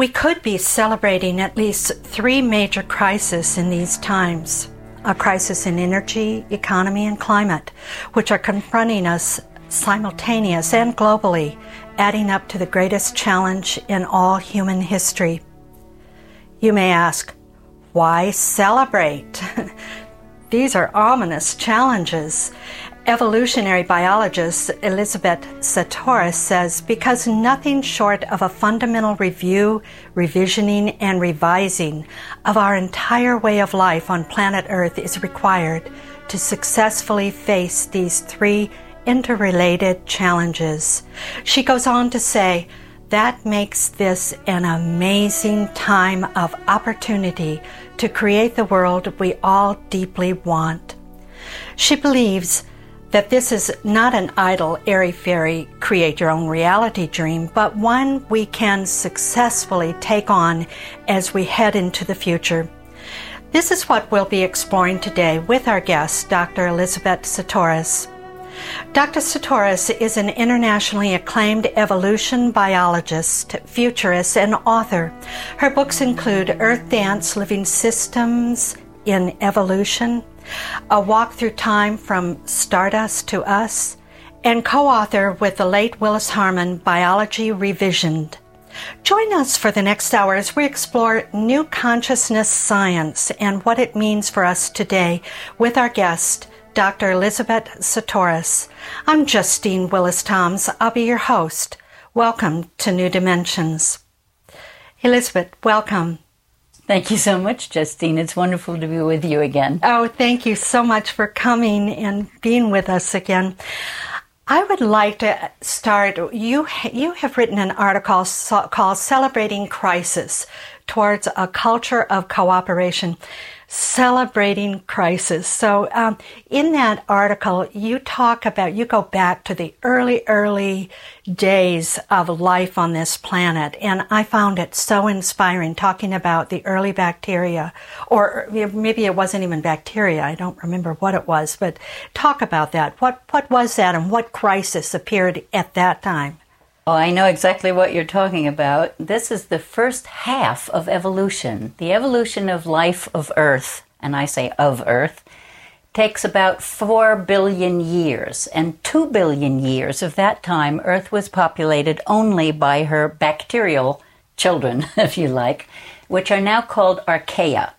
We could be celebrating at least three major crises in these times a crisis in energy, economy, and climate, which are confronting us simultaneous and globally, adding up to the greatest challenge in all human history. You may ask, why celebrate? These are ominous challenges. Evolutionary biologist Elizabeth Sahtouris says because nothing short of a fundamental review, revisioning, and revising of our entire way of life on planet Earth is required to successfully face these three interrelated challenges. She goes on to say, that makes this an amazing time of opportunity to create the world we all deeply want. She believes that this is not an idle, airy fairy, create your own reality dream, but one we can successfully take on as we head into the future. This is what we'll be exploring today with our guest, Dr. Elizabeth Sahtouris. Dr. Sahtouris is an internationally acclaimed evolution biologist, futurist, and author. Her books include Earth Dance Living Systems in Evolution, A Walk Through Time from Stardust to Us, and co author with the late Willis Harman Biology Revisioned. Join us for the next hour as we explore new consciousness science and what it means for us today with our guest, Dr. Elizabeth Sahtouris. I'm Justine Willis Toms. I'll be your host. Welcome to New Dimensions. Elizabeth, welcome. Thank you so much, Justine. It's wonderful to be with you again. Oh, thank you so much for coming and being with us again. I would like to start. You you have written an article called "Celebrating Crisis Towards a Culture of Cooperation." Celebrating crisis. So, um, in that article, you talk about, you go back to the early, early days of life on this planet. And I found it so inspiring talking about the early bacteria, or maybe it wasn't even bacteria. I don't remember what it was, but talk about that. What, what was that and what crisis appeared at that time? Oh, I know exactly what you're talking about. This is the first half of evolution. The evolution of life of Earth, and I say of Earth, takes about 4 billion years. And 2 billion years of that time, Earth was populated only by her bacterial children, if you like, which are now called archaea.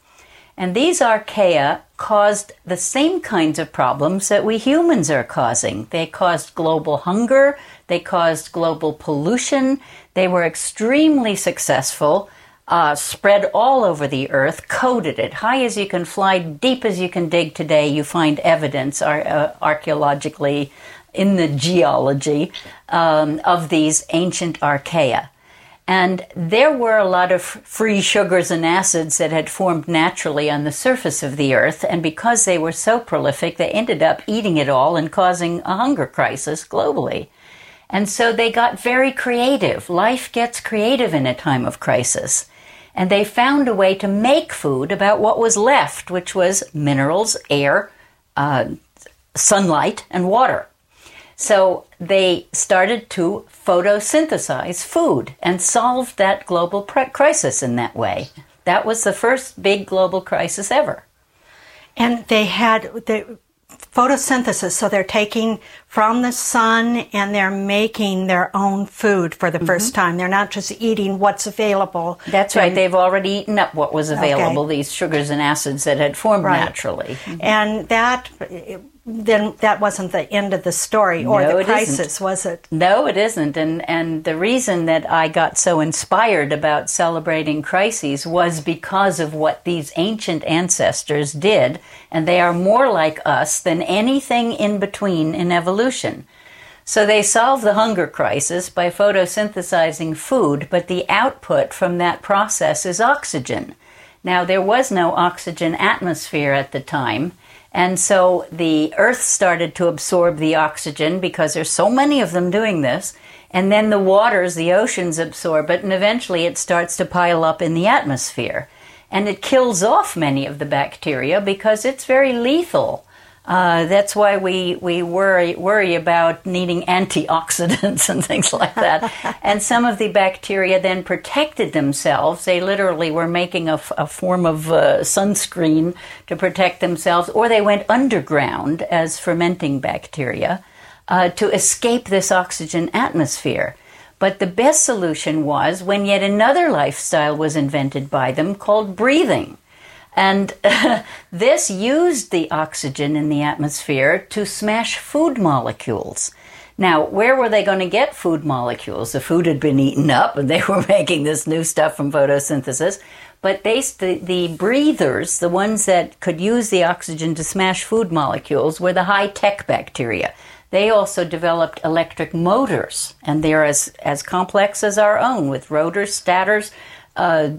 And these archaea caused the same kinds of problems that we humans are causing. They caused global hunger, they caused global pollution, they were extremely successful, uh, spread all over the earth, coated it. High as you can fly, deep as you can dig today, you find evidence uh, archaeologically in the geology um, of these ancient archaea. And there were a lot of free sugars and acids that had formed naturally on the surface of the earth. And because they were so prolific, they ended up eating it all and causing a hunger crisis globally. And so they got very creative. Life gets creative in a time of crisis. And they found a way to make food about what was left, which was minerals, air, uh, sunlight, and water. So they started to photosynthesize food and solved that global crisis in that way. That was the first big global crisis ever. And they had, they, photosynthesis. So they're taking from the sun and they're making their own food for the 1st Mm-hmm. time. They're not just eating what's available. That's right. They've already eaten up what was available, Okay. these sugars and acids that had formed Right. naturally. And that, then that wasn't the end of the story or No, the isn't. crisis, was it? No, it isn't. And and the reason that I got so inspired about celebrating crises was because of what these ancient ancestors did, and they are more like us than anything in between in evolution. So they solved the hunger crisis by photosynthesizing food, but the output from that process is oxygen. Now, there was no oxygen atmosphere at the time, and so the earth started to absorb the oxygen because there's so many of them doing this, and then the waters, the oceans absorb it, and eventually it starts to pile up in the atmosphere. And it kills off many of the bacteria because it's very lethal. Uh, that's why we, we worry, worry about needing antioxidants and things like that. and some of the bacteria then protected themselves. They literally were making a, f- a form of uh, sunscreen to protect themselves, or they went underground as fermenting bacteria uh, to escape this oxygen atmosphere. But the best solution was when yet another lifestyle was invented by them called breathing. And this used the oxygen in the atmosphere to smash food molecules. Now, where were they going to get food molecules? The food had been eaten up and they were making this new stuff from photosynthesis. But they, the, the breathers, the ones that could use the oxygen to smash food molecules, were the high tech bacteria. They also developed electric motors, and they're as, as complex as our own with rotors, stators, uh,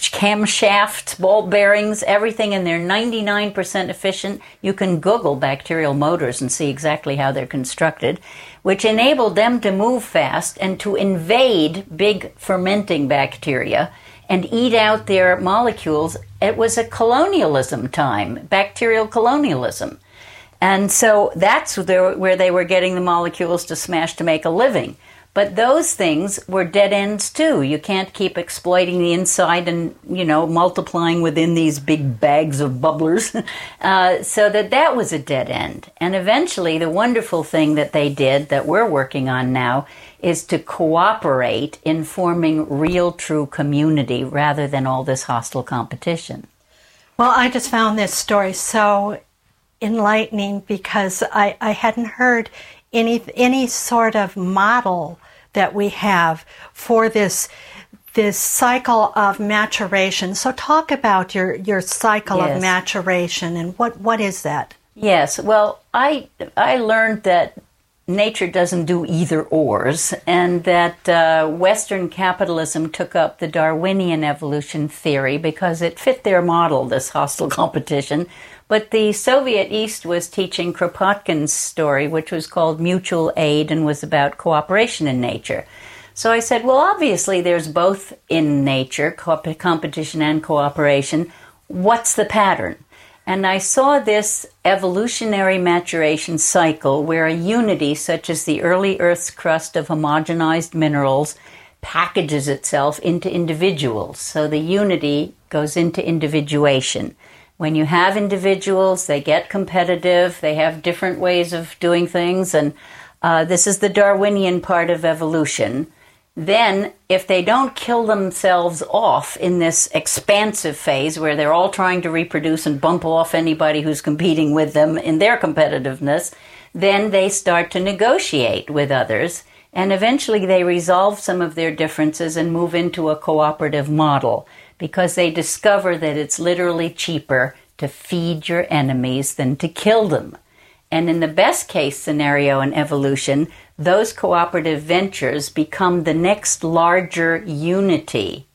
camshafts, ball bearings, everything, and they're 99% efficient. You can Google bacterial motors and see exactly how they're constructed, which enabled them to move fast and to invade big fermenting bacteria and eat out their molecules. It was a colonialism time, bacterial colonialism. And so that's where they were getting the molecules to smash to make a living. But those things were dead ends too. You can't keep exploiting the inside and you know multiplying within these big bags of bubblers. Uh, so that that was a dead end. And eventually, the wonderful thing that they did that we're working on now is to cooperate in forming real, true community rather than all this hostile competition. Well, I just found this story so enlightening because I, I hadn't heard any any sort of model that we have for this this cycle of maturation. So talk about your, your cycle Yes. of maturation and what, what is that? Yes, well, I I learned that nature doesn't do either ors, and that uh, Western capitalism took up the Darwinian evolution theory because it fit their model, this hostile competition. But the Soviet East was teaching Kropotkin's story, which was called Mutual Aid and was about cooperation in nature. So I said, well, obviously there's both in nature, co- competition and cooperation. What's the pattern? And I saw this evolutionary maturation cycle where a unity, such as the early Earth's crust of homogenized minerals, packages itself into individuals. So the unity goes into individuation. When you have individuals, they get competitive, they have different ways of doing things, and uh, this is the Darwinian part of evolution. Then, if they don't kill themselves off in this expansive phase where they're all trying to reproduce and bump off anybody who's competing with them in their competitiveness, then they start to negotiate with others and eventually they resolve some of their differences and move into a cooperative model because they discover that it's literally cheaper to feed your enemies than to kill them. And in the best case scenario in evolution, those cooperative ventures become the next larger unity.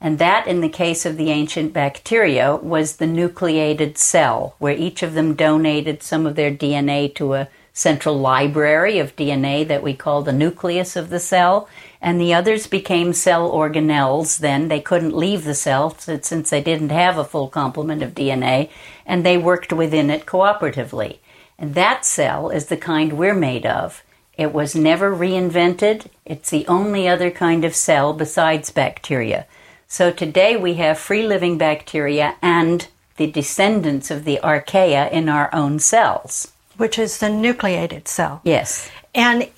And that, in the case of the ancient bacteria, was the nucleated cell, where each of them donated some of their DNA to a central library of DNA that we call the nucleus of the cell. And the others became cell organelles then. They couldn't leave the cell since they didn't have a full complement of DNA, and they worked within it cooperatively. And that cell is the kind we're made of. It was never reinvented. It's the only other kind of cell besides bacteria. So today we have free living bacteria and the descendants of the archaea in our own cells. Which is the nucleated cell. Yes. And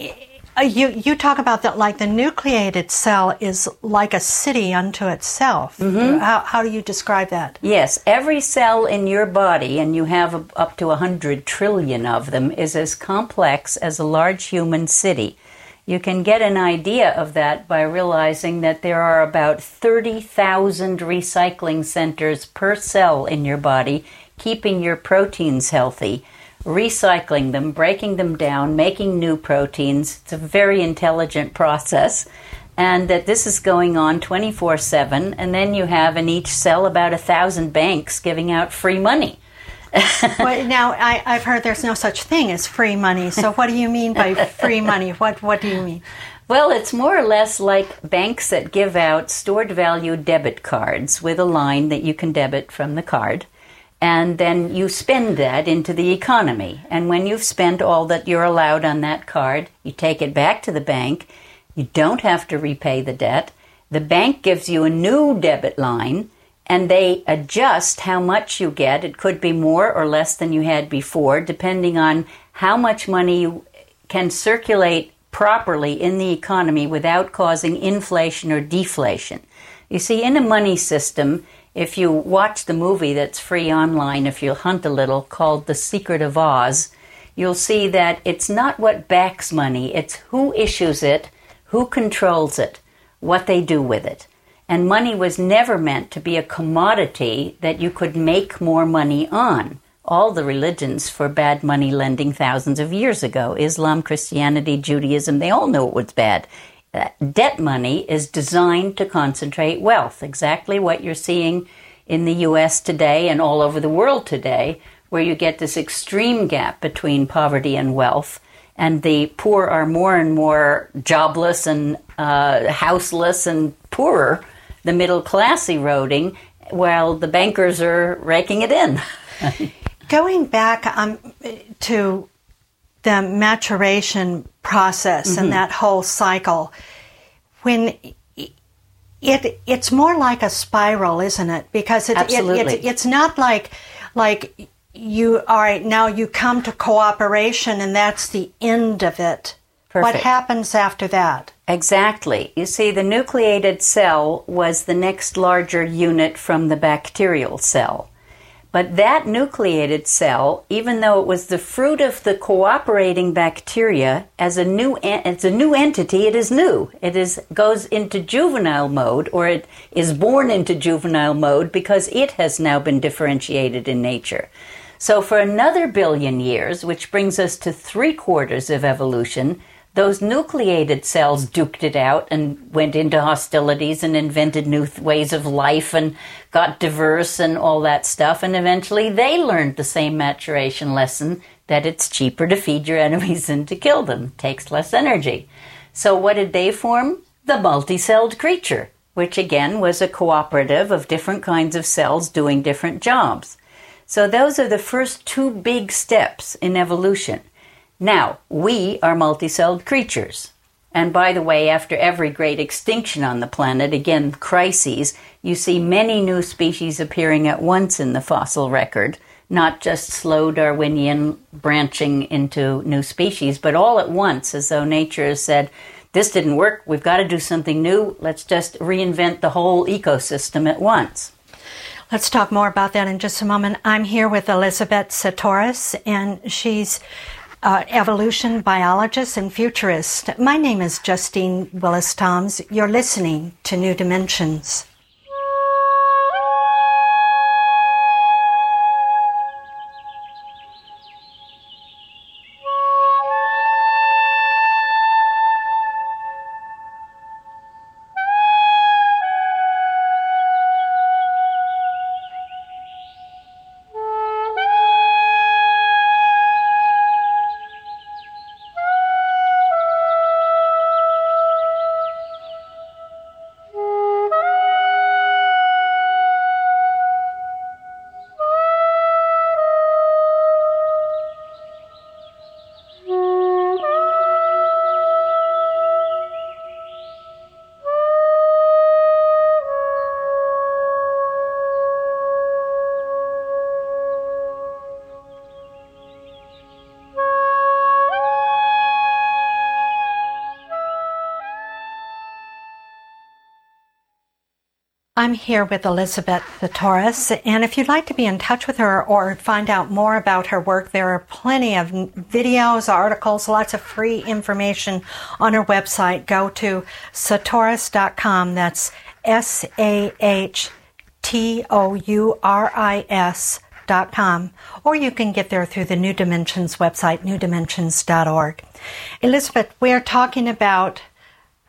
you you talk about that like the nucleated cell is like a city unto itself. Mm-hmm. How, how do you describe that? Yes, every cell in your body, and you have up to 100 trillion of them, is as complex as a large human city. You can get an idea of that by realizing that there are about 30,000 recycling centers per cell in your body, keeping your proteins healthy recycling them, breaking them down, making new proteins. It's a very intelligent process. And that this is going on 24 7. And then you have in each cell about a thousand banks giving out free money. well, now I, have heard there's no such thing as free money. So what do you mean by free money? What what do you mean? Well, it's more or less like banks that give out stored value debit cards with a line that you can debit from the card and then you spend that into the economy. And when you've spent all that you're allowed on that card, you take it back to the bank. You don't have to repay the debt. The bank gives you a new debit line and they adjust how much you get. It could be more or less than you had before, depending on how much money you can circulate properly in the economy without causing inflation or deflation. You see, in a money system, if you watch the movie that's free online, if you hunt a little, called The Secret of Oz, you'll see that it's not what backs money, it's who issues it, who controls it, what they do with it. And money was never meant to be a commodity that you could make more money on. All the religions forbade money lending thousands of years ago Islam, Christianity, Judaism, they all knew it was bad debt money is designed to concentrate wealth, exactly what you're seeing in the US today and all over the world today, where you get this extreme gap between poverty and wealth. And the poor are more and more jobless and uh, houseless and poorer, the middle class eroding, while the bankers are raking it in. Going back um, to the maturation process mm-hmm. and that whole cycle, when it it's more like a spiral, isn't it? Because it, Absolutely. It, it, it's not like like you all right now you come to cooperation and that's the end of it. Perfect. What happens after that? Exactly. You see, the nucleated cell was the next larger unit from the bacterial cell. But that nucleated cell, even though it was the fruit of the cooperating bacteria, as a new it's a new entity, it is new. It is goes into juvenile mode, or it is born into juvenile mode because it has now been differentiated in nature. So for another billion years, which brings us to three quarters of evolution, those nucleated cells duked it out and went into hostilities and invented new th- ways of life and got diverse and all that stuff. And eventually they learned the same maturation lesson that it's cheaper to feed your enemies than to kill them, it takes less energy. So what did they form? The multicelled creature, which again was a cooperative of different kinds of cells doing different jobs. So those are the first two big steps in evolution. Now, we are multicelled creatures. And by the way, after every great extinction on the planet, again, crises, you see many new species appearing at once in the fossil record, not just slow Darwinian branching into new species, but all at once, as though nature has said, this didn't work, we've got to do something new, let's just reinvent the whole ecosystem at once. Let's talk more about that in just a moment. I'm here with Elizabeth Sahtouris, and she's uh, evolution biologist and futurist. My name is Justine Willis Toms. You're listening to New Dimensions. I'm here with Elizabeth Sahtouris, and if you'd like to be in touch with her or find out more about her work, there are plenty of videos, articles, lots of free information on her website. Go to sahtouris.com. That's S A H T O U R I S. Dot com, or you can get there through the New Dimensions website, newdimensions.org. Elizabeth, we're talking about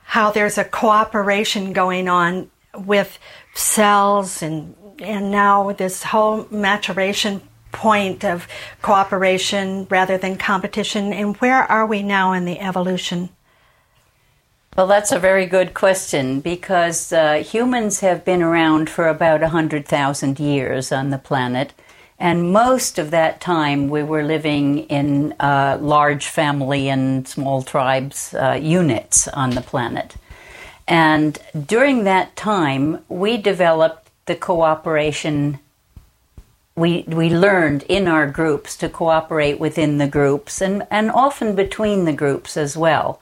how there's a cooperation going on with cells and and now this whole maturation point of cooperation rather than competition. And where are we now in the evolution? Well that's a very good question because uh, humans have been around for about 100,000 years on the planet. And most of that time we were living in uh, large family and small tribes uh, units on the planet and during that time, we developed the cooperation. We, we learned in our groups to cooperate within the groups and, and often between the groups as well.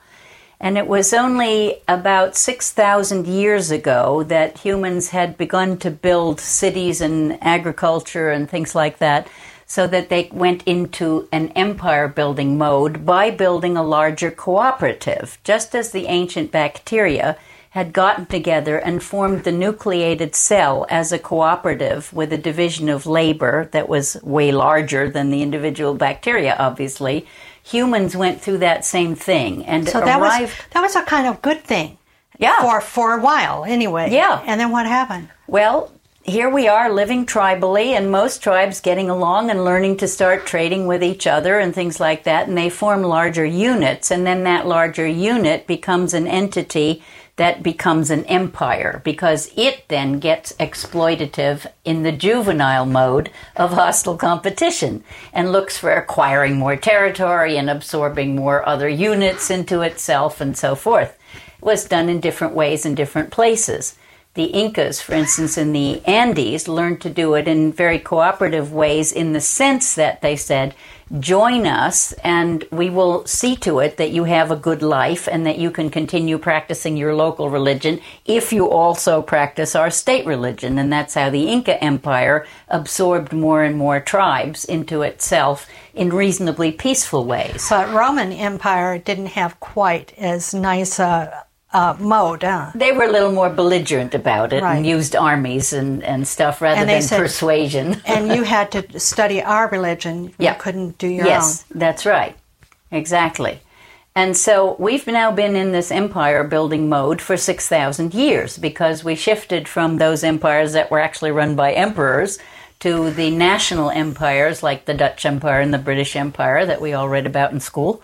And it was only about 6,000 years ago that humans had begun to build cities and agriculture and things like that so that they went into an empire building mode by building a larger cooperative, just as the ancient bacteria had gotten together and formed the nucleated cell as a cooperative with a division of labor that was way larger than the individual bacteria, obviously. Humans went through that same thing and so that arrived. Was, that was a kind of good thing. Yeah. For, for a while, anyway. Yeah. And then what happened? Well, here we are living tribally, and most tribes getting along and learning to start trading with each other and things like that, and they form larger units, and then that larger unit becomes an entity that becomes an empire because it then gets exploitative in the juvenile mode of hostile competition and looks for acquiring more territory and absorbing more other units into itself and so forth. It was done in different ways in different places. The Incas, for instance, in the Andes, learned to do it in very cooperative ways in the sense that they said, join us and we will see to it that you have a good life and that you can continue practicing your local religion if you also practice our state religion. And that's how the Inca Empire absorbed more and more tribes into itself in reasonably peaceful ways. But Roman Empire didn't have quite as nice a uh, mode. Huh? They were a little more belligerent about it right. and used armies and, and stuff rather and than said, persuasion. and you had to study our religion. You yeah. couldn't do your yes, own. Yes, that's right. Exactly. And so we've now been in this empire building mode for 6,000 years because we shifted from those empires that were actually run by emperors to the national empires like the Dutch Empire and the British Empire that we all read about in school.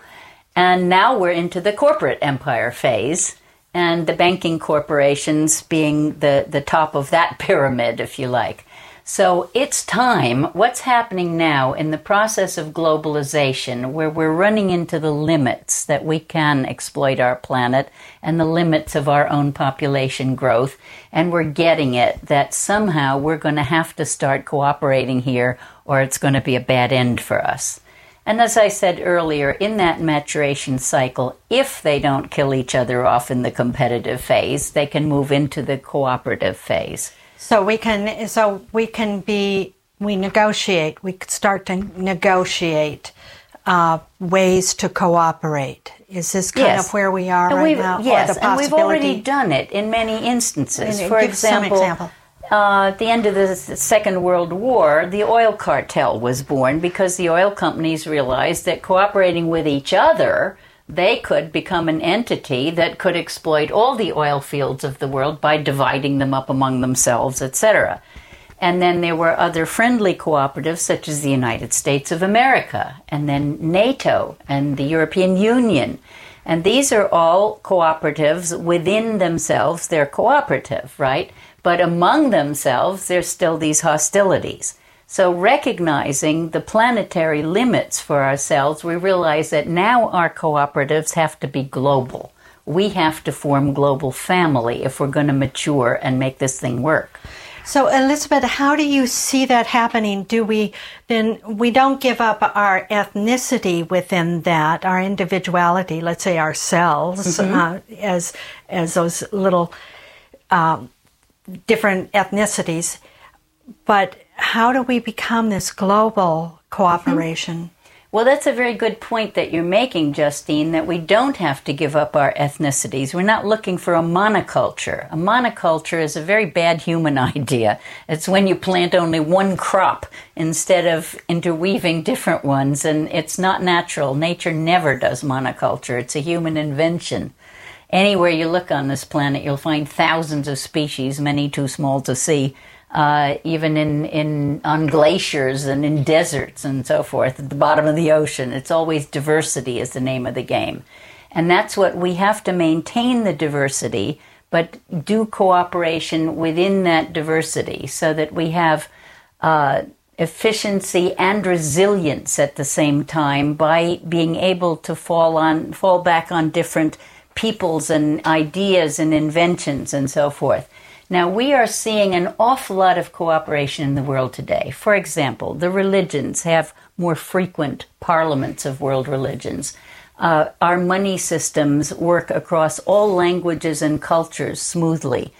And now we're into the corporate empire phase and the banking corporations being the, the top of that pyramid, if you like. So it's time. What's happening now in the process of globalization, where we're running into the limits that we can exploit our planet and the limits of our own population growth, and we're getting it that somehow we're going to have to start cooperating here or it's going to be a bad end for us. And as I said earlier, in that maturation cycle, if they don't kill each other off in the competitive phase, they can move into the cooperative phase. So we can so we can be we negotiate. We start to negotiate uh, ways to cooperate. Is this kind yes. of where we are and right now? Yes, and we've already done it in many instances. For example, example uh, at the end of the Second World War, the oil cartel was born because the oil companies realized that cooperating with each other, they could become an entity that could exploit all the oil fields of the world by dividing them up among themselves, etc. And then there were other friendly cooperatives such as the United States of America, and then NATO and the European Union. And these are all cooperatives within themselves. They're cooperative, right? But among themselves, there's still these hostilities. So, recognizing the planetary limits for ourselves, we realize that now our cooperatives have to be global. We have to form global family if we're going to mature and make this thing work. So, Elizabeth, how do you see that happening? Do we then we don't give up our ethnicity within that, our individuality, let's say ourselves, mm-hmm. uh, as as those little um, different ethnicities. But how do we become this global cooperation? Mm-hmm. Well, that's a very good point that you're making, Justine, that we don't have to give up our ethnicities. We're not looking for a monoculture. A monoculture is a very bad human idea. It's when you plant only one crop instead of interweaving different ones, and it's not natural. Nature never does monoculture, it's a human invention. Anywhere you look on this planet, you'll find thousands of species, many too small to see uh, even in, in on glaciers and in deserts and so forth at the bottom of the ocean. It's always diversity is the name of the game, and that's what we have to maintain the diversity, but do cooperation within that diversity so that we have. Uh, efficiency and resilience at the same time by being able to fall on fall back on different peoples and ideas and inventions and so forth now, we are seeing an awful lot of cooperation in the world today. For example, the religions have more frequent parliaments of world religions. Uh, our money systems work across all languages and cultures smoothly.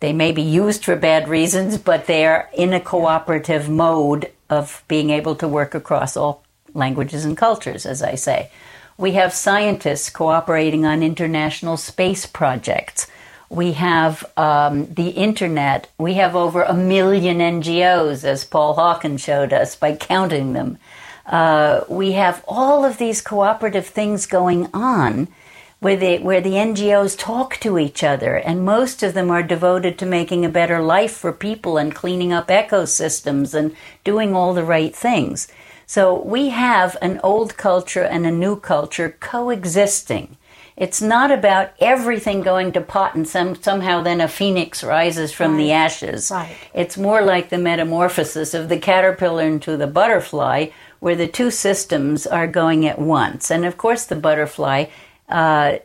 They may be used for bad reasons, but they are in a cooperative mode of being able to work across all languages and cultures, as I say. We have scientists cooperating on international space projects. We have um, the internet. We have over a million NGOs, as Paul Hawken showed us by counting them. Uh, we have all of these cooperative things going on where where the NGOs talk to each other, and most of them are devoted to making a better life for people and cleaning up ecosystems and doing all the right things. So we have an old culture and a new culture coexisting. It's not about everything going to pot and some, somehow then a phoenix rises from right. the ashes. Right. It's more like the metamorphosis of the caterpillar into the butterfly, where the two systems are going at once. And of course, the butterfly uh,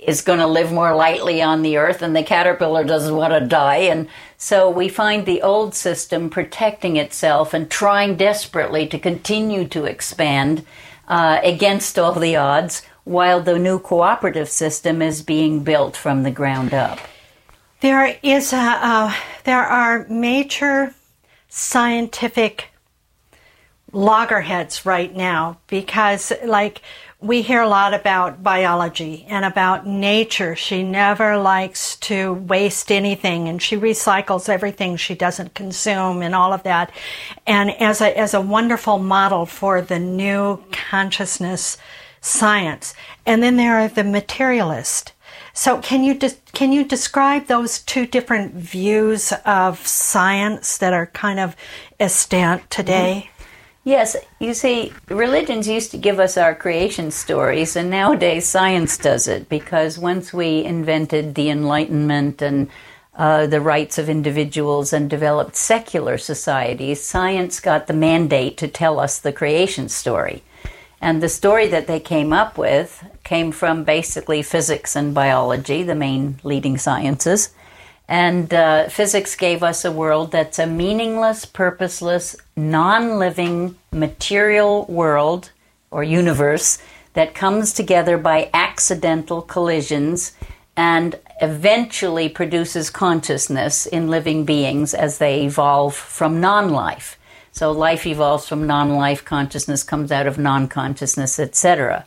is going to live more lightly on the earth, and the caterpillar doesn't want to die. And so we find the old system protecting itself and trying desperately to continue to expand uh, against all the odds while the new cooperative system is being built from the ground up? There is a, uh, there are major scientific loggerheads right now because like we hear a lot about biology and about nature. She never likes to waste anything and she recycles everything she doesn't consume and all of that. And as a, as a wonderful model for the new consciousness science. And then there are the materialist. So can you de- can you describe those two different views of science that are kind of extant today? Mm-hmm. Yes, you see, religions used to give us our creation stories, and nowadays science does it because once we invented the Enlightenment and uh, the rights of individuals and developed secular societies, science got the mandate to tell us the creation story. And the story that they came up with came from basically physics and biology, the main leading sciences. And uh, physics gave us a world that's a meaningless, purposeless, non living material world or universe that comes together by accidental collisions and eventually produces consciousness in living beings as they evolve from non life. So life evolves from non-life, consciousness comes out of non-consciousness, etc.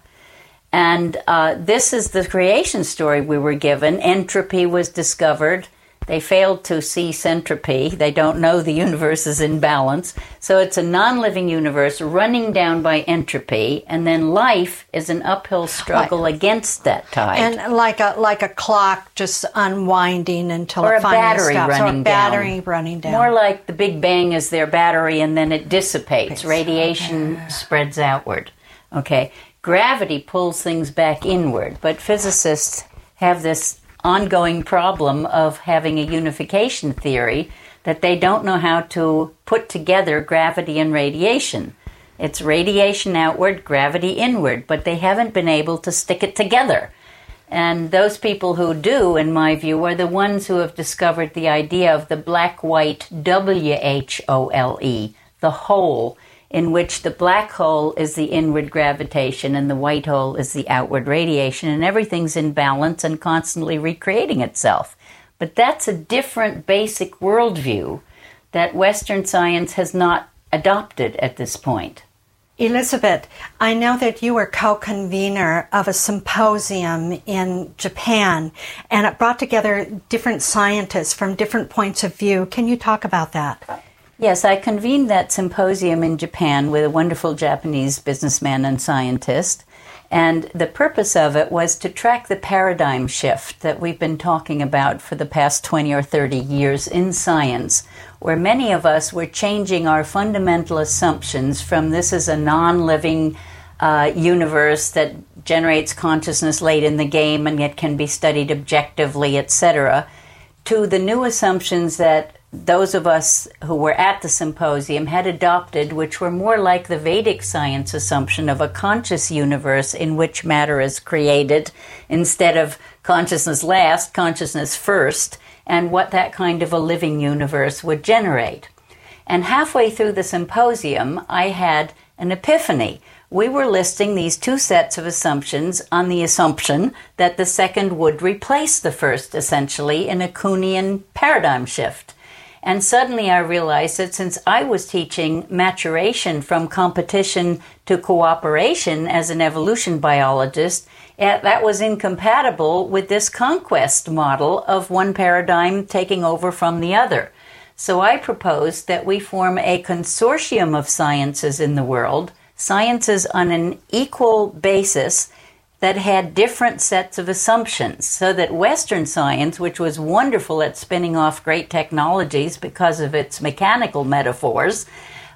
And uh, this is the creation story we were given. Entropy was discovered they failed to see centropy. They don't know the universe is in balance. So it's a non living universe running down by entropy, and then life is an uphill struggle like, against that tide. And like a like a clock just unwinding until or it a battery stops. running or a battery down. running down. More like the Big Bang is their battery, and then it dissipates. Radiation spreads outward. Okay. Gravity pulls things back inward, but physicists have this ongoing problem of having a unification theory that they don't know how to put together gravity and radiation. It's radiation outward, gravity inward, but they haven't been able to stick it together. And those people who do, in my view, are the ones who have discovered the idea of the black white W H O L E, the whole, in which the black hole is the inward gravitation and the white hole is the outward radiation, and everything's in balance and constantly recreating itself. But that's a different basic worldview that Western science has not adopted at this point. Elizabeth, I know that you were co convenor of a symposium in Japan and it brought together different scientists from different points of view. Can you talk about that? Uh, Yes, I convened that symposium in Japan with a wonderful Japanese businessman and scientist. And the purpose of it was to track the paradigm shift that we've been talking about for the past 20 or 30 years in science, where many of us were changing our fundamental assumptions from this is a non living uh, universe that generates consciousness late in the game and yet can be studied objectively, etc., to the new assumptions that those of us who were at the symposium had adopted, which were more like the Vedic science assumption of a conscious universe in which matter is created instead of consciousness last, consciousness first, and what that kind of a living universe would generate. And halfway through the symposium, I had an epiphany. We were listing these two sets of assumptions on the assumption that the second would replace the first, essentially, in a Kuhnian paradigm shift. And suddenly I realized that since I was teaching maturation from competition to cooperation as an evolution biologist, eh, that was incompatible with this conquest model of one paradigm taking over from the other. So I proposed that we form a consortium of sciences in the world, sciences on an equal basis that had different sets of assumptions so that Western science, which was wonderful at spinning off great technologies because of its mechanical metaphors,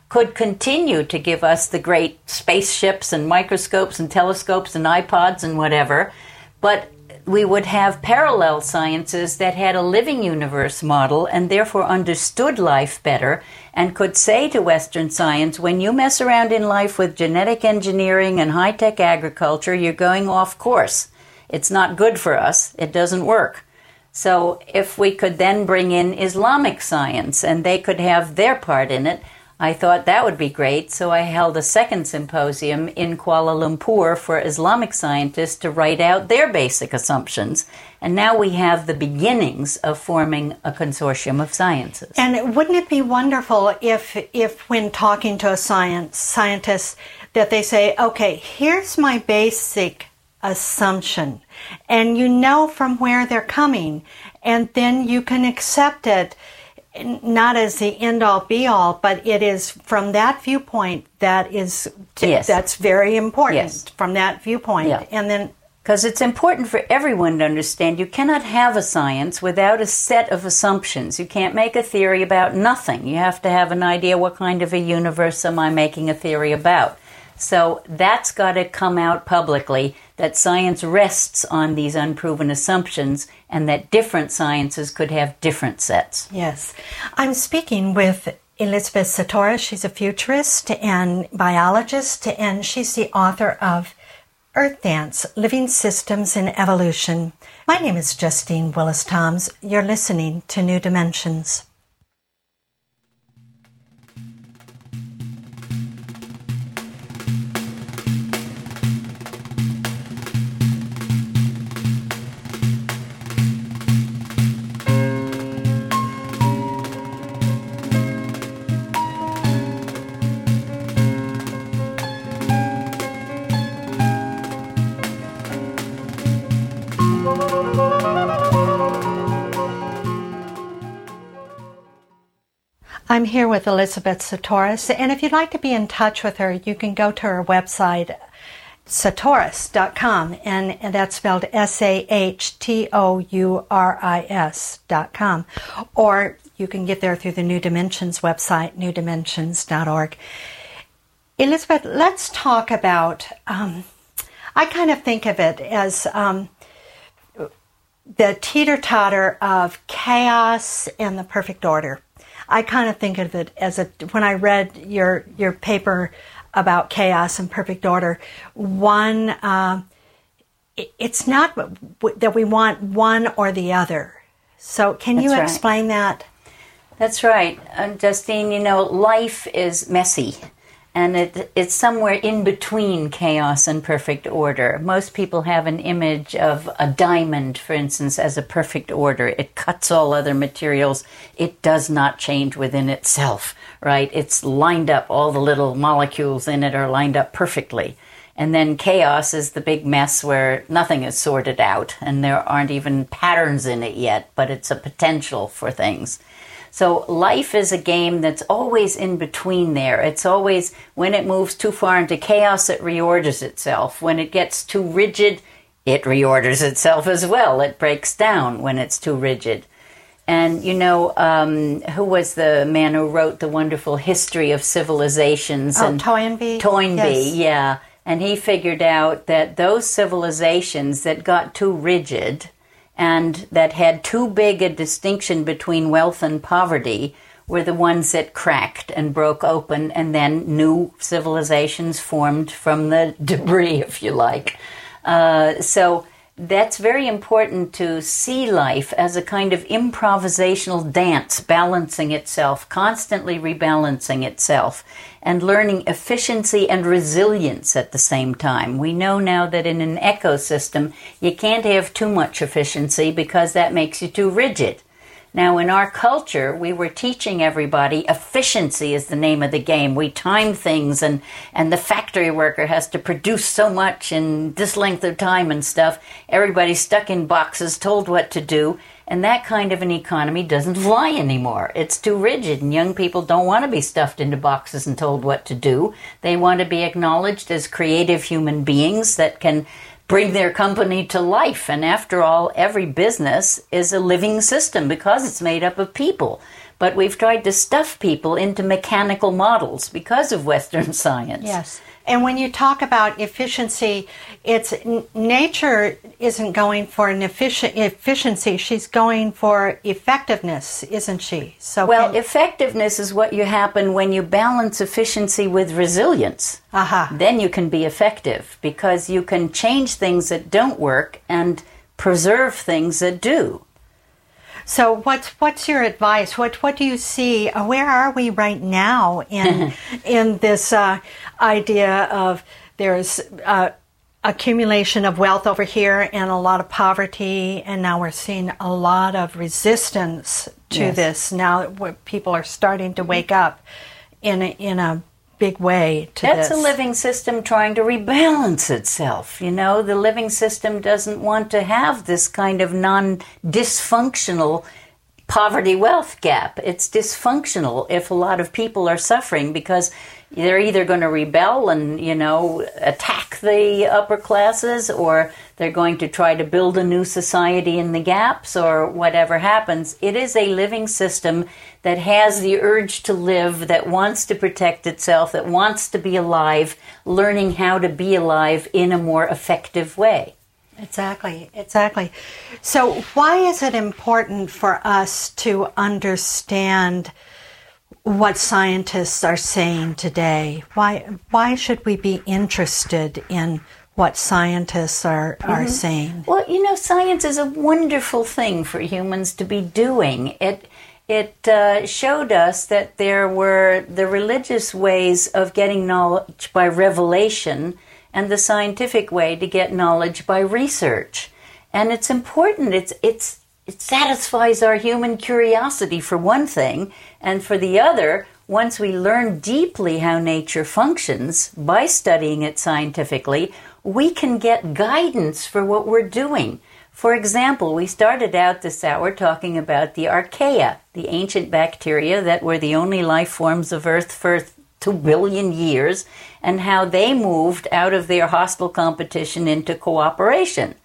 could continue to give us the great spaceships and microscopes and telescopes and iPods and whatever, but we would have parallel sciences that had a living universe model and therefore understood life better and could say to Western science, when you mess around in life with genetic engineering and high tech agriculture, you're going off course. It's not good for us, it doesn't work. So, if we could then bring in Islamic science and they could have their part in it, I thought that would be great, so I held a second symposium in Kuala Lumpur for Islamic scientists to write out their basic assumptions. And now we have the beginnings of forming a consortium of sciences. And wouldn't it be wonderful if, if when talking to a science scientist, that they say, okay, here's my basic assumption, and you know from where they're coming, and then you can accept it not as the end all be all, but it is from that viewpoint that is t- yes. that's very important yes. from that viewpoint. Yeah. And then because it's important for everyone to understand you cannot have a science without a set of assumptions. You can't make a theory about nothing. You have to have an idea what kind of a universe am I making a theory about. So that's got to come out publicly that science rests on these unproven assumptions and that different sciences could have different sets. Yes. I'm speaking with Elizabeth Sahtouris. She's a futurist and biologist, and she's the author of Earth Dance Living Systems in Evolution. My name is Justine Willis Toms. You're listening to New Dimensions. I'm here with Elizabeth Sahtouris, and if you'd like to be in touch with her, you can go to her website, sahtouris.com, and, and that's spelled S A H T O U R I S.com. Or you can get there through the New Dimensions website, newdimensions.org. Elizabeth, let's talk about, um, I kind of think of it as um, the teeter totter of chaos and the perfect order. I kind of think of it as a when I read your your paper about chaos and perfect order. One, uh, it's not that we want one or the other. So, can That's you right. explain that? That's right, uh, Justine. You know, life is messy. And it, it's somewhere in between chaos and perfect order. Most people have an image of a diamond, for instance, as a perfect order. It cuts all other materials. It does not change within itself, right? It's lined up. All the little molecules in it are lined up perfectly. And then chaos is the big mess where nothing is sorted out and there aren't even patterns in it yet, but it's a potential for things. So life is a game that's always in between there. It's always, when it moves too far into chaos, it reorders itself. When it gets too rigid, it reorders itself as well. It breaks down when it's too rigid. And you know, um, who was the man who wrote the wonderful history of civilizations? Oh, and Toynbee. Toynbee, Yes. yeah. And he figured out that those civilizations that got too rigid and that had too big a distinction between wealth and poverty were the ones that cracked and broke open, and then new civilizations formed from the debris, if you like. Uh, so that's very important to see life as a kind of improvisational dance, balancing itself, constantly rebalancing itself, and learning efficiency and resilience at the same time. We know now that in an ecosystem, you can't have too much efficiency because that makes you too rigid. Now, in our culture, we were teaching everybody efficiency is the name of the game. We time things, and, and the factory worker has to produce so much in this length of time and stuff. Everybody's stuck in boxes, told what to do, and that kind of an economy doesn't fly anymore. It's too rigid, and young people don't want to be stuffed into boxes and told what to do. They want to be acknowledged as creative human beings that can bring their company to life. And after all, every business is a living system because it's made up of people. But we've tried to stuff people into mechanical models because of Western science. Yes. And when you talk about efficiency, it's n- nature isn't going for an efficient efficiency. She's going for effectiveness, isn't she? So Well, can- effectiveness is what you happen when you balance efficiency with resilience. Aha. Then you can be effective because you can change things that don't work and preserve things that do. So what's what's your advice? What what do you see? uh, Where are we right now in in this uh, idea of there's uh, accumulation of wealth over here and a lot of poverty, and now we're seeing a lot of resistance to Yes. this. Now people are starting to wake up in a, in a big way to That's this. a living system trying to rebalance itself. You know, the living system doesn't want to have this kind of non dysfunctional poverty wealth gap. It's dysfunctional if a lot of people are suffering because they're either going to rebel and, you know, attack the upper classes or they're going to try to build a new society in the gaps or whatever happens. It is a living system that has the urge to live, that wants to protect itself, that wants to be alive, learning how to be alive in a more effective way. Exactly, exactly. So, why is it important for us to understand what scientists are saying today? Why, why should we be interested in what scientists are, are saying? Well, you know, science is a wonderful thing for humans to be doing. It it uh, showed us that there were the religious ways of getting knowledge by revelation and the scientific way to get knowledge by research. And it's important. It's it's it satisfies our human curiosity for one thing, and for the other, once we learn deeply how nature functions by studying it scientifically, we can get guidance for what we're doing. For example, we started out this hour talking about the archaea, the ancient bacteria that were the only life forms of Earth for two billion years, and how they moved out of their hostile competition into cooperation.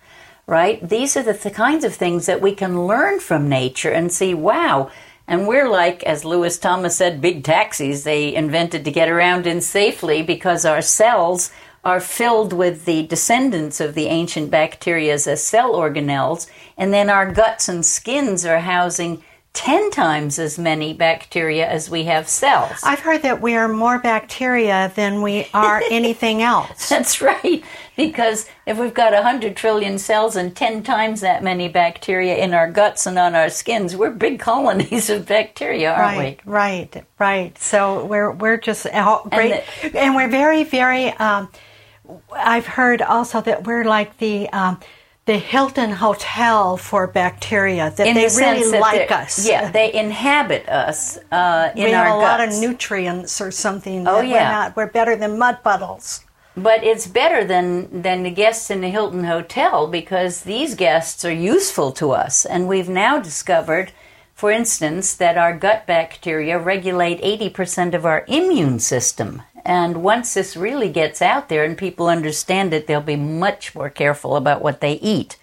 Right? These are the th- kinds of things that we can learn from nature and see, wow. And we're like, as Lewis Thomas said, big taxis they invented to get around in safely because our cells are filled with the descendants of the ancient bacteria as cell organelles, and then our guts and skins are housing 10 times as many bacteria as we have cells. I've heard that we are more bacteria than we are anything else. That's right. Because if we've got 100 trillion cells and 10 times that many bacteria in our guts and on our skins, we're big colonies of bacteria, aren't right, we? Right, right. So we're we're just out great, and, the, and we're very, very. Um, I've heard also that we're like the um, the Hilton Hotel for bacteria that in they the really like us. Yeah, they inhabit us uh, in we our have a guts. lot of nutrients or something. Oh that yeah, we're, not, we're better than mud puddles. But it's better than than the guests in the Hilton Hotel because these guests are useful to us, and we've now discovered. For instance, that our gut bacteria regulate 80% of our immune system. And once this really gets out there and people understand it, they'll be much more careful about what they eat.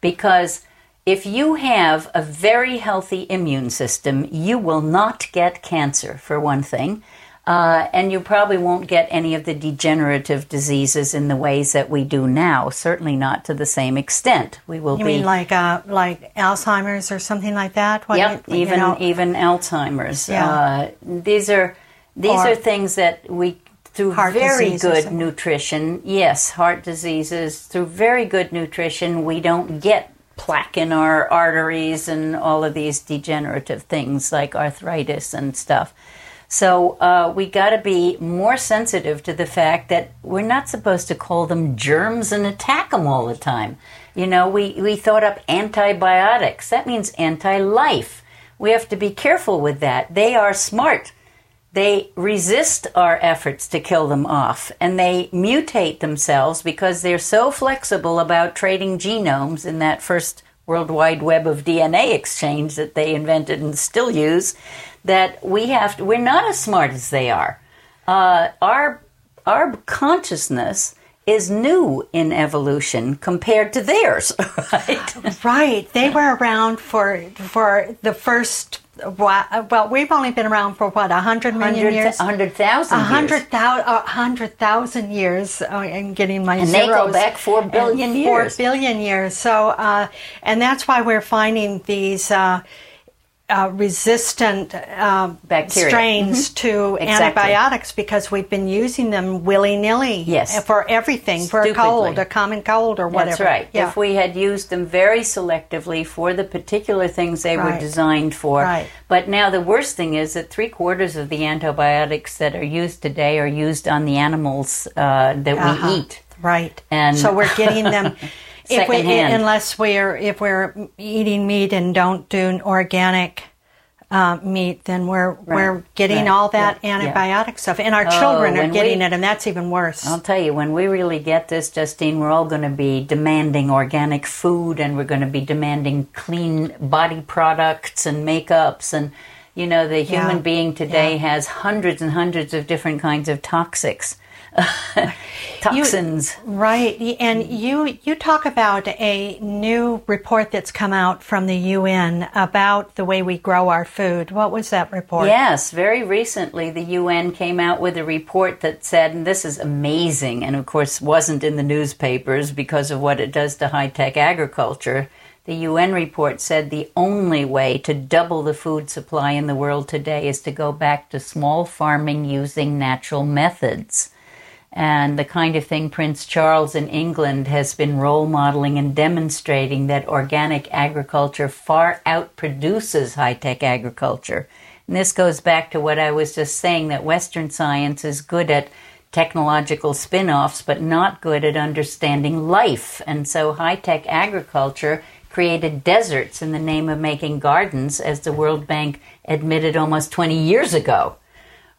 Because if you have a very healthy immune system, you will not get cancer, for one thing. Uh, and you probably won't get any of the degenerative diseases in the ways that we do now. Certainly not to the same extent. We will You be mean like uh, like Alzheimer's or something like that? What Yep, you- you even know? even Alzheimer's. Yeah. Uh, these are these Or- are things that we through very good nutrition. Yes, heart diseases through very good nutrition. We don't get plaque in our arteries and all of these degenerative things like arthritis and stuff. So uh, we got to be more sensitive to the fact that we're not supposed to call them germs and attack them all the time. You know, we, we thought up antibiotics. That means anti life. We have to be careful with that. They are smart. They resist our efforts to kill them off and they mutate themselves because they're so flexible about trading genomes in that first World Wide Web of DNA exchange that they invented and still use that we have to, we're not as smart as they are. Uh, our our consciousness is new in evolution compared to theirs, right? Right. They were around for for the first. Well, we've only been around for what a hundred million Hundred years. hundred thousand A years. hundred thousand, a hundred thousand years. Oh, I'm getting my And they go back four billion years. Four billion years. So, uh, and that's why we're finding these uh, uh, resistant uh, strains to Mm-hmm. Exactly. antibiotics because we've been using them willy nilly. Yes. For everything, for a cold, a common cold, or whatever. That's right. Yeah. If we had used them very selectively for the particular things they were designed for. Right. But now the worst thing is that three quarters of the antibiotics that are used today are used on the animals uh, that Uh-huh. we eat. Right. And- so we're getting them if we, unless we're if we're eating meat and don't do organic uh, meat, then we're we're getting right, all that yeah, yeah. antibiotic stuff, and our children are getting we- it, and that's even worse. I'll tell you, when we really get this, Justine, we're all going to be demanding organic food and we're going to be demanding clean body products and makeups. And, you know, the human Yeah, being today yeah. has hundreds and hundreds of different kinds of toxics, toxins. Right, and you you talk about a new report that's come out from the UN about the way we grow our food. What was that report? Yes, very recently the UN came out with a report that said, and this is amazing, and of course wasn't in the newspapers because of what it does to high tech agriculture. The UN report said the only way to double the food supply in the world today is to go back to small farming using natural methods. And the kind of thing Prince Charles in England has been role modeling and demonstrating that organic agriculture far outproduces high tech agriculture. And this goes back to what I was just saying that Western science is good at technological spin offs, but not good at understanding life. And so high tech agriculture created deserts in the name of making gardens, as the World Bank admitted almost 20 years ago.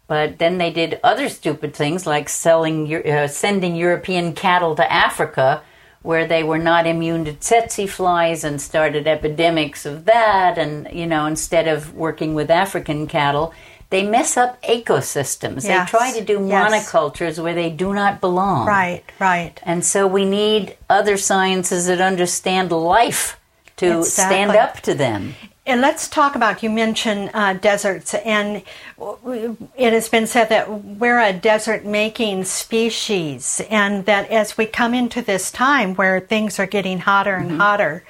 But then they did other stupid things like selling, uh, sending European cattle to Africa, where they were not immune to tsetse flies, and started epidemics of that. And you know, instead of working with African cattle, they mess up ecosystems. Yes, They try to do yes. monocultures where they do not belong. Right, right. And so we need other sciences that understand life to stand up to them. And let's talk about you mentioned uh, deserts, and it has been said that we're a desert making species, and that as we come into this time where things are getting hotter and hotter,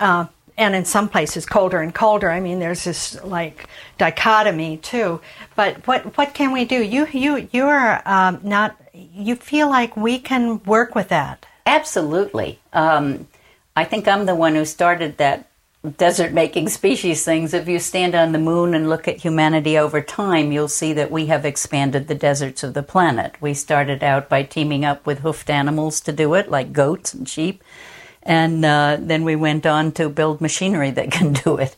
uh, and in some places colder and colder. I mean, there's this like dichotomy too. But what what can we do? You you you're um, not. You feel like we can work with that. Absolutely. Um, I think I'm the one who started that desert making species things. If you stand on the moon and look at humanity over time, you'll see that we have expanded the deserts of the planet. We started out by teaming up with hoofed animals to do it, like goats and sheep. And uh, then we went on to build machinery that can do it.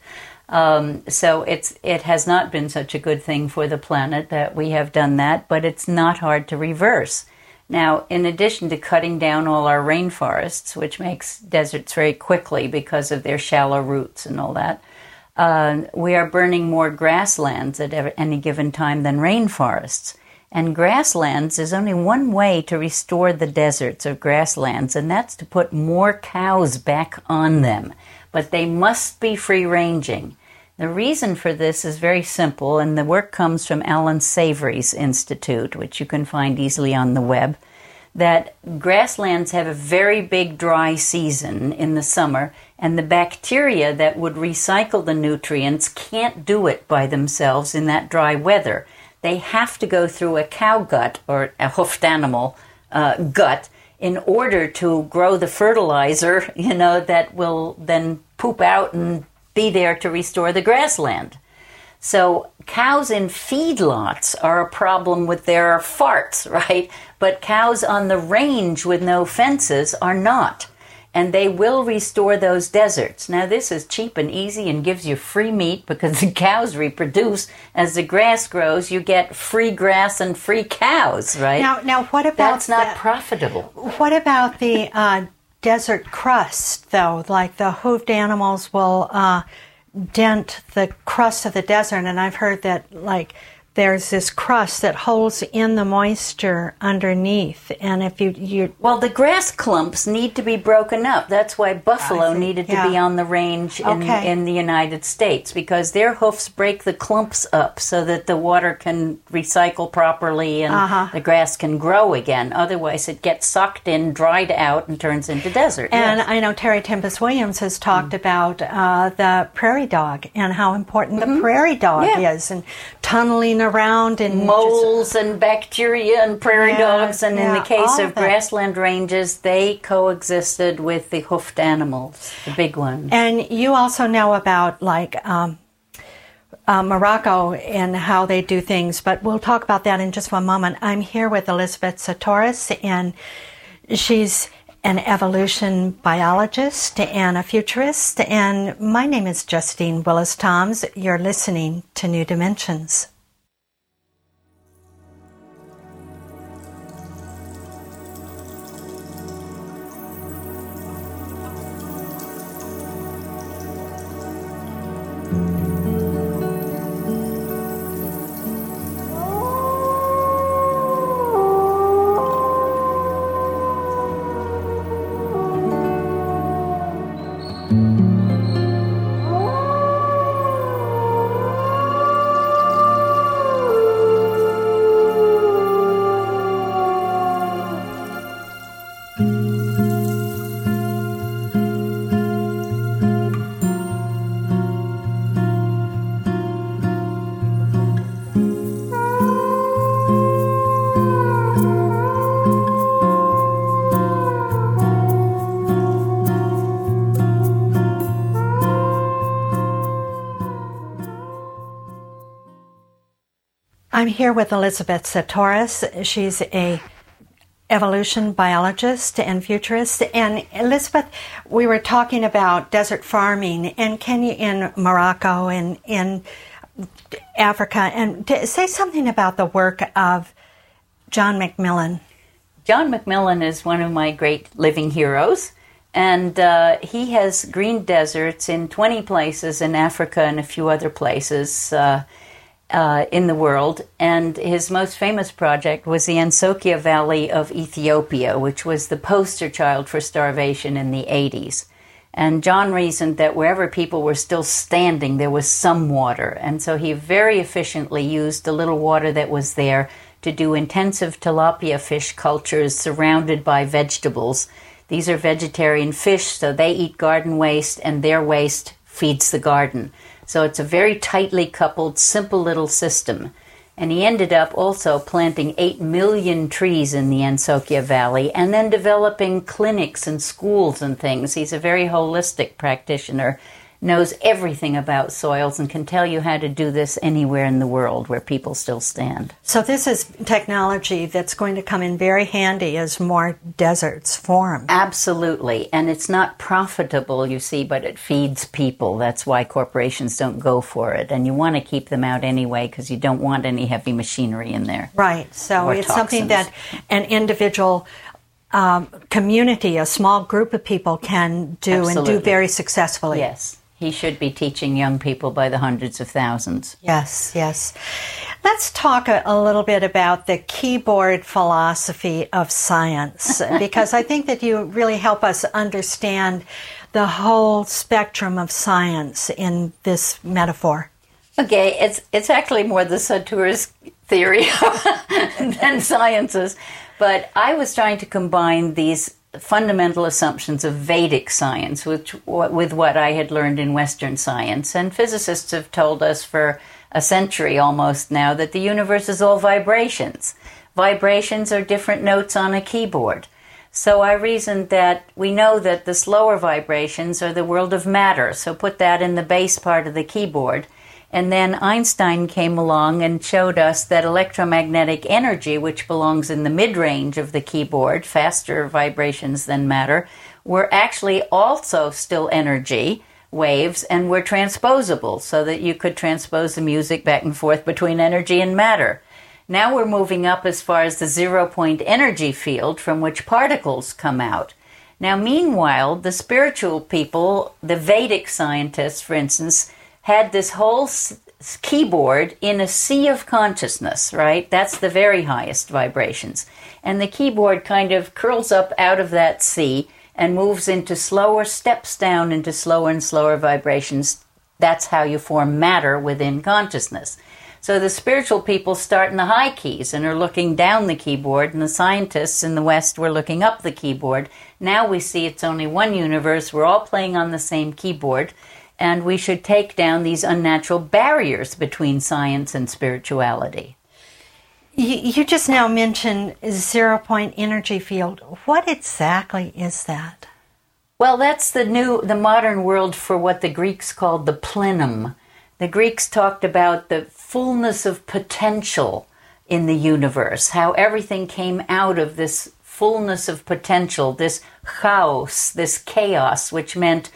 Um, so it's it has not been such a good thing for the planet that we have done that, but it's not hard to reverse. Now, in addition to cutting down all our rainforests, which makes deserts very quickly because of their shallow roots and all that, uh, we are burning more grasslands at any given time than rainforests. And grasslands is only one way to restore the deserts of grasslands, and that's to put more cows back on them. But they must be free ranging. The reason for this is very simple, and the work comes from Allan Savory's Institute, which you can find easily on the web. That grasslands have a very big dry season in the summer, and the bacteria that would recycle the nutrients can't do it by themselves in that dry weather. They have to go through a cow gut or a hoofed animal uh, gut in order to grow the fertilizer, you know, that will then poop out and be there to restore the grassland. So cows in feedlots are a problem with their farts, right? But cows on the range with no fences are not. And they will restore those deserts. Now, this is cheap and easy and gives you free meat because the cows reproduce. As the grass grows, you get free grass and free cows, right? Now, now what about That's not the, profitable. What about the uh, desert crust, though? Like the hoofed animals will uh, dent the crust of the desert, and I've heard that like there's this crust that holds in the moisture underneath, and if you you Well, the grass clumps need to be broken up. That's why buffalo see. needed to be on the range in, Okay. in the United States because their hoofs break the clumps up so that the water can recycle properly and Uh-huh. the grass can grow again. Otherwise, it gets sucked in, dried out, and turns into desert. And Yes. I know Terry Tempest Williams has talked about uh, the prairie dog and how important the prairie dog Mm-hmm. Yeah. is, and tunneling around and just- moles and bacteria and prairie Yeah, dogs. And in the case of of grassland ranges, they coexisted with the hoofed animals, the big ones. And you also know about like um, uh, Morocco and how they do things, but we'll talk about that in just one moment. I'm here with Elizabeth Sahtouris, and she's an evolution biologist and a futurist. And my name is Justine Willis Toms. You're listening to New Dimensions. I'm here with Elizabeth Sahtouris. She's a evolution biologist and futurist. And Elizabeth, we were talking about desert farming and Kenya in Morocco and in Africa. And say something about the work of John McMillan. John McMillan is one of my great living heroes, and uh, he has green deserts in 20 places in Africa and a few other places uh, uh, in the world. And his most famous project was the Ansokia Valley of Ethiopia, which was the poster child for starvation in the 80s. And John reasoned that wherever people were still standing, there was some water. And so he very efficiently used the little water that was there to do intensive tilapia fish cultures surrounded by vegetables These are vegetarian fish, so they eat garden waste, and their waste feeds the garden. So it's a very tightly coupled, simple little system. And he ended up also planting 8 million trees in the Ansokia Valley and then developing clinics and schools and things. He's a very holistic practitioner knows everything about soils and can tell you how to do this anywhere in the world where people still stand. So, this is technology that's going to come in very handy as more deserts form. Absolutely. And it's not profitable, you see, but it feeds people. That's why corporations don't go for it. And you want to keep them out anyway because you don't want any heavy machinery in there. Right. So, it's toxins. something that an individual um, community, a small group of people can do Absolutely. and do very successfully. Yes. He should be teaching young people by the hundreds of thousands. Yes, yes. Let's talk a, a, little bit about the keyboard philosophy of science, because I think that you really help us understand the whole spectrum of science in this metaphor. Okay, it's it's actually more the Sahtouris theory than sciences, but I was trying to combine these fundamental assumptions of Vedic science, which, with what I had learned in Western science. And physicists have told us for a century almost now that the universe is all vibrations. Vibrations are different notes on a keyboard. So I reasoned that we know that the slower vibrations are the world of matter, so put that in the bass part of the keyboard. And then Einstein came along and showed us that electromagnetic energy, which belongs in the mid range of the keyboard, faster vibrations than matter, were actually also still energy waves and were transposable so that you could transpose the music back and forth between energy and matter. Now we're moving up as far as the zero point energy field from which particles come out. Now, meanwhile, the spiritual people, the Vedic scientists, for instance, had this whole s- keyboard in a sea of consciousness, right? That's the very highest vibrations. And the keyboard kind of curls up out of that sea and moves into slower steps down into slower and slower vibrations. That's how you form matter within consciousness. So the spiritual people start in the high keys and are looking down the keyboard, and the scientists in the West were looking up the keyboard. Now we see it's only one universe. We're all playing on the same keyboard and we should take down these unnatural barriers between science and spirituality. You, just now mentioned zero point energy field. What exactly is that? Well, that's the new, the modern world for what the Greeks called the plenum. The Greeks talked about the fullness of potential in the universe, how everything came out of this fullness of potential, this chaos, this chaos, which meant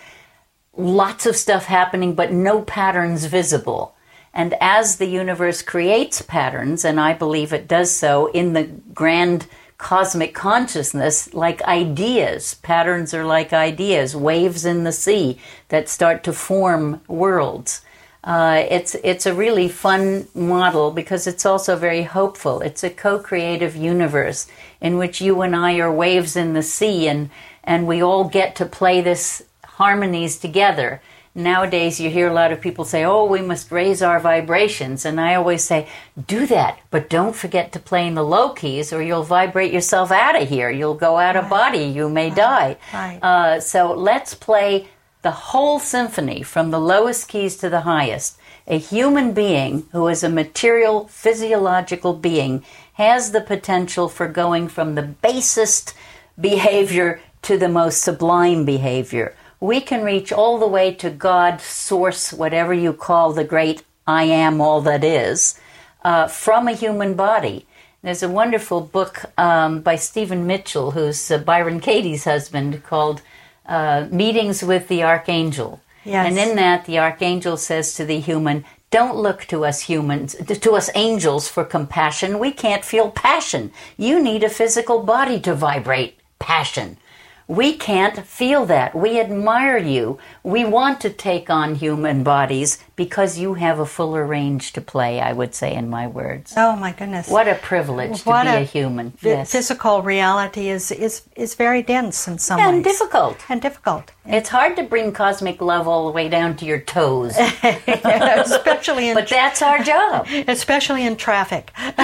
lots of stuff happening, but no patterns visible. And as the universe creates patterns, and I believe it does so in the grand cosmic consciousness, like ideas, patterns are like ideas, waves in the sea that start to form worlds. Uh, it's it's a really fun model because it's also very hopeful. It's a co-creative universe in which you and I are waves in the sea, and and we all get to play this harmonies together. Nowadays, you hear a lot of people say, Oh, we must raise our vibrations. And I always say, Do that, but don't forget to play in the low keys or you'll vibrate yourself out of here. You'll go out of body. You may right. die. Right. Uh, so let's play the whole symphony from the lowest keys to the highest. A human being who is a material, physiological being has the potential for going from the basest behavior to the most sublime behavior we can reach all the way to God, source, whatever you call the great I am, all that is, uh, from a human body. There's a wonderful book um, by Stephen Mitchell, who's uh, Byron Katie's husband, called uh, Meetings with the Archangel. Yes. And in that, the archangel says to the human, don't look to us humans, to us angels for compassion. We can't feel passion. You need a physical body to vibrate passion. We can't feel that. We admire you. We want to take on human bodies because you have a fuller range to play, I would say, in my words. Oh my goodness! What a privilege to What be a, a human. The physical reality is, is, is very dense in some and ways. difficult. And difficult. It's hard to bring cosmic love all the way down to your toes, especially in but that's our job. especially in traffic.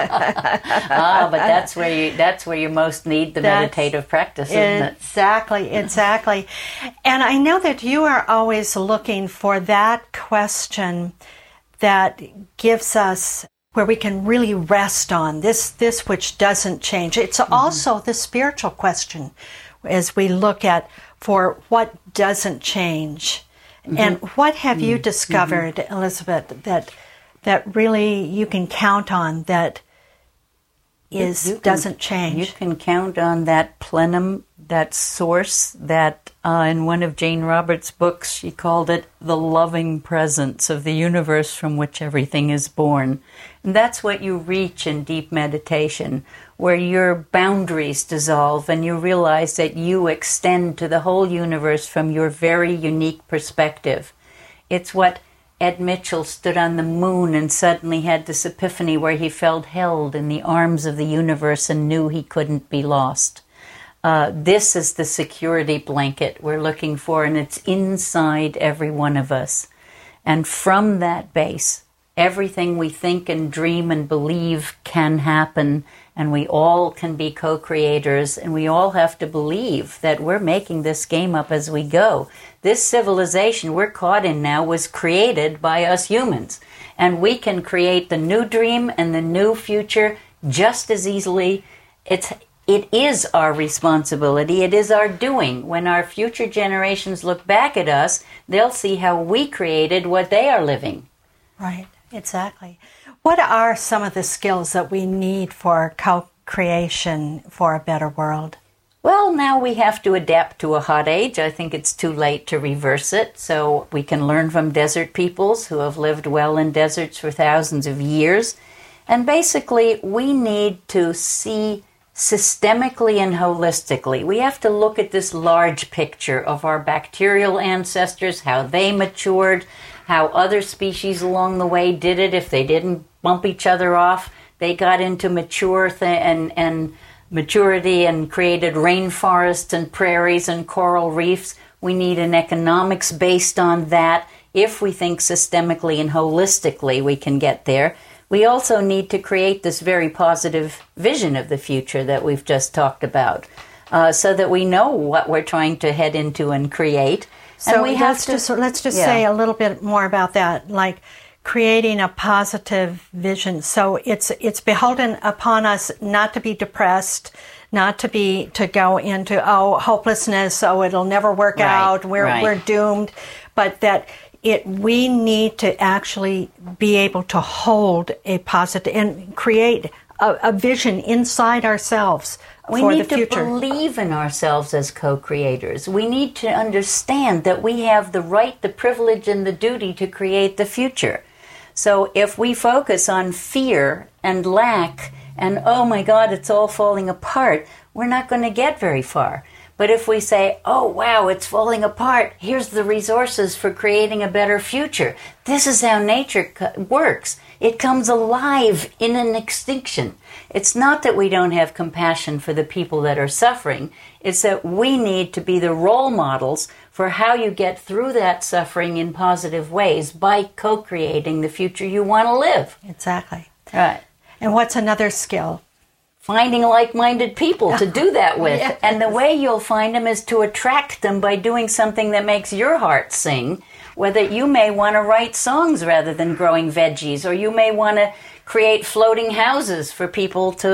ah, but that's where you that's where you most need the That's- meditative practice, isn't it? Exactly, exactly. And I know that you are always looking for that question that gives us where we can really rest on this this which doesn't change. It's Mm-hmm. also the spiritual question as we look at for what doesn't change. Mm-hmm. And what have you discovered, Elizabeth, that that really you can count on that is can- doesn't change? You can count on that plenum, that source, that uh, in one of Jane Roberts' books, she called it the loving presence of the universe from which everything is born. And that's what you reach in deep meditation, where your boundaries dissolve and you realize that you extend to the whole universe from your very unique perspective. It's what Ed Mitchell stood on the moon and suddenly had this epiphany where he felt held in the arms of the universe and knew he couldn't be lost. Uh, this is the security blanket we're looking for, and it's inside every one of us. And from that base, everything we think and dream and believe can happen, and we all can be co creators, and we all have to believe that we're making this game up as we go. This civilization we're caught in now was created by us humans, and we can create the new dream and the new future just as easily. It's it is our responsibility. It is our doing. When our future generations look back at us, they'll see how we created what they are living. Right, exactly. What are some of the skills that we need for co creation for a better world? Well, now we have to adapt to a hot age. I think it's too late to reverse it. So we can learn from desert peoples who have lived well in deserts for thousands of years. And basically, we need to see systemically and holistically. We have to look at this large picture of our bacterial ancestors, how they matured, how other species along the way did it if they didn't bump each other off. They got into mature th- and and maturity and created rainforests and prairies and coral reefs. We need an economics based on that. If we think systemically and holistically, we can get there. We also need to create this very positive vision of the future that we've just talked about, uh, so that we know what we're trying to head into and create. So and we have let's to just let's just Yeah. say a little bit more about that, like creating a positive vision. So it's it's beholden upon us not to be depressed, not to be to go into oh hopelessness, oh it'll never work Right, out, we're right. we're doomed, but that it we need to actually be able to hold a positive and create a, a vision inside ourselves We need to believe in ourselves as co creators. We need to understand that we have the right, the privilege, and the duty to create the future. So if we focus on fear and lack and, oh my God, it's all falling apart, we're not going to get very far. But if we say, oh wow, it's falling apart, here's the resources for creating a better future. This is how nature co- works. It comes alive in an extinction. It's not that we don't have compassion for the people that are suffering, it's that we need to be the role models for how you get through that suffering in positive ways by co creating the future you want to live. exactly. Right. And what's another skill? Finding like-minded people to do that with Yes. and the way you'll find them is to attract them by doing something that makes your heart sing whether you may want to write songs rather than growing veggies or you may want to create floating houses for people to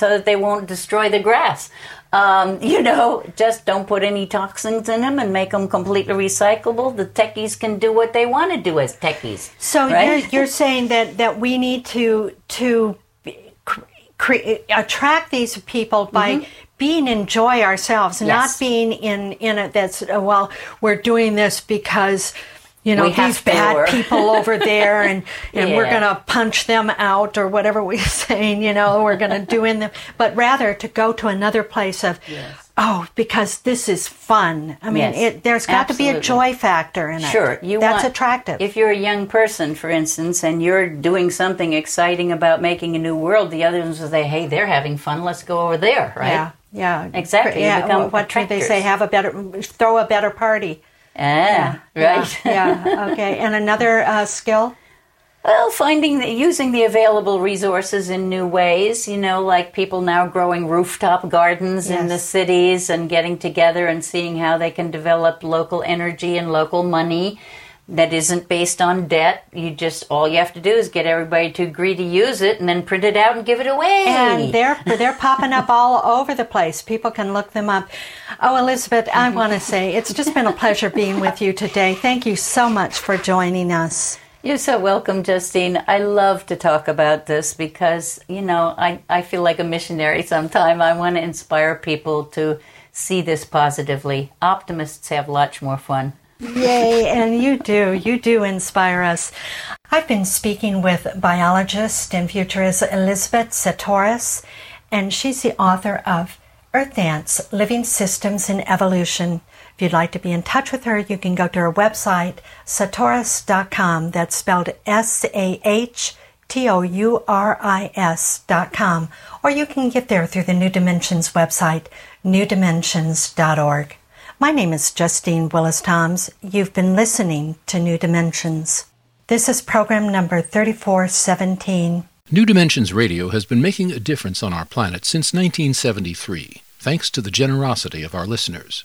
so that they won't destroy the grass um, you know just don't put any toxins in them and make them completely recyclable the techies can do what they want to do as techies So right? you're, you're saying that, that we need to to cre- attract these people by being in joy ourselves, Mm-hmm. Yes. not being in in it. That's uh, well, we're doing this because. You know We these bad people over there, and, and we're gonna punch them out or whatever we're saying. You know, we're gonna do in them, but rather to go to another place of, Oh, because this is fun. I mean, Yes, it, there's got to be a joy factor in it. Sure, you That's want, attractive. If you're a young person, for instance, and you're doing something exciting about making a new world, the other ones will say, "Hey, they're having fun. Let's go over there." Right? Yeah, yeah, Exactly, Yeah, what should they say? Have a better, throw a better party. Ah, right. Yeah. yeah, Okay. And another uh, skill. Well, finding the, using the available resources in new ways, you know, like people now growing rooftop gardens in the cities and getting together and seeing how they can develop local energy and local money that isn't based on debt. You just all you have to do is get everybody to agree to use it and then print it out and give it away. And they're they're popping up all over the place. People can look them up. Oh, Elizabeth, I want to say it's just been a pleasure being with you today. Thank you so much for joining us. You're so welcome, Justine. I love to talk about this because, you know, I, I feel like a missionary sometime. I want to inspire people to see this positively. Optimists have lots more fun. Yay, and you do. You do inspire us. I've been speaking with biologist and futurist Elizabeth Sahtouris, and she's the author of Earth Dance Living Systems in Evolution. If you'd like to be in touch with her, you can go to her website, sahtouris.com. That's spelled S A H T O U R I S dot com. Or you can get there through the New Dimensions website, newdimensions.org. My name is Justine Willis Toms. You've been listening to New Dimensions. This is program number 3417. New Dimensions Radio has been making a difference on our planet since 1973, thanks to the generosity of our listeners.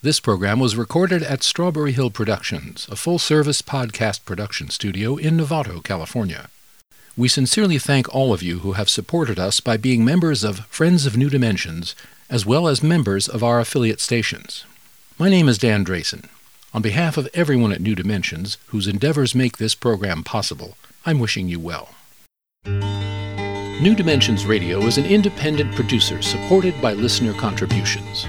This program was recorded at Strawberry Hill Productions, a full service podcast production studio in Novato, California. We sincerely thank all of you who have supported us by being members of Friends of New Dimensions, as well as members of our affiliate stations. My name is Dan Drayson. On behalf of everyone at New Dimensions, whose endeavors make this program possible, I'm wishing you well. New Dimensions Radio is an independent producer supported by listener contributions.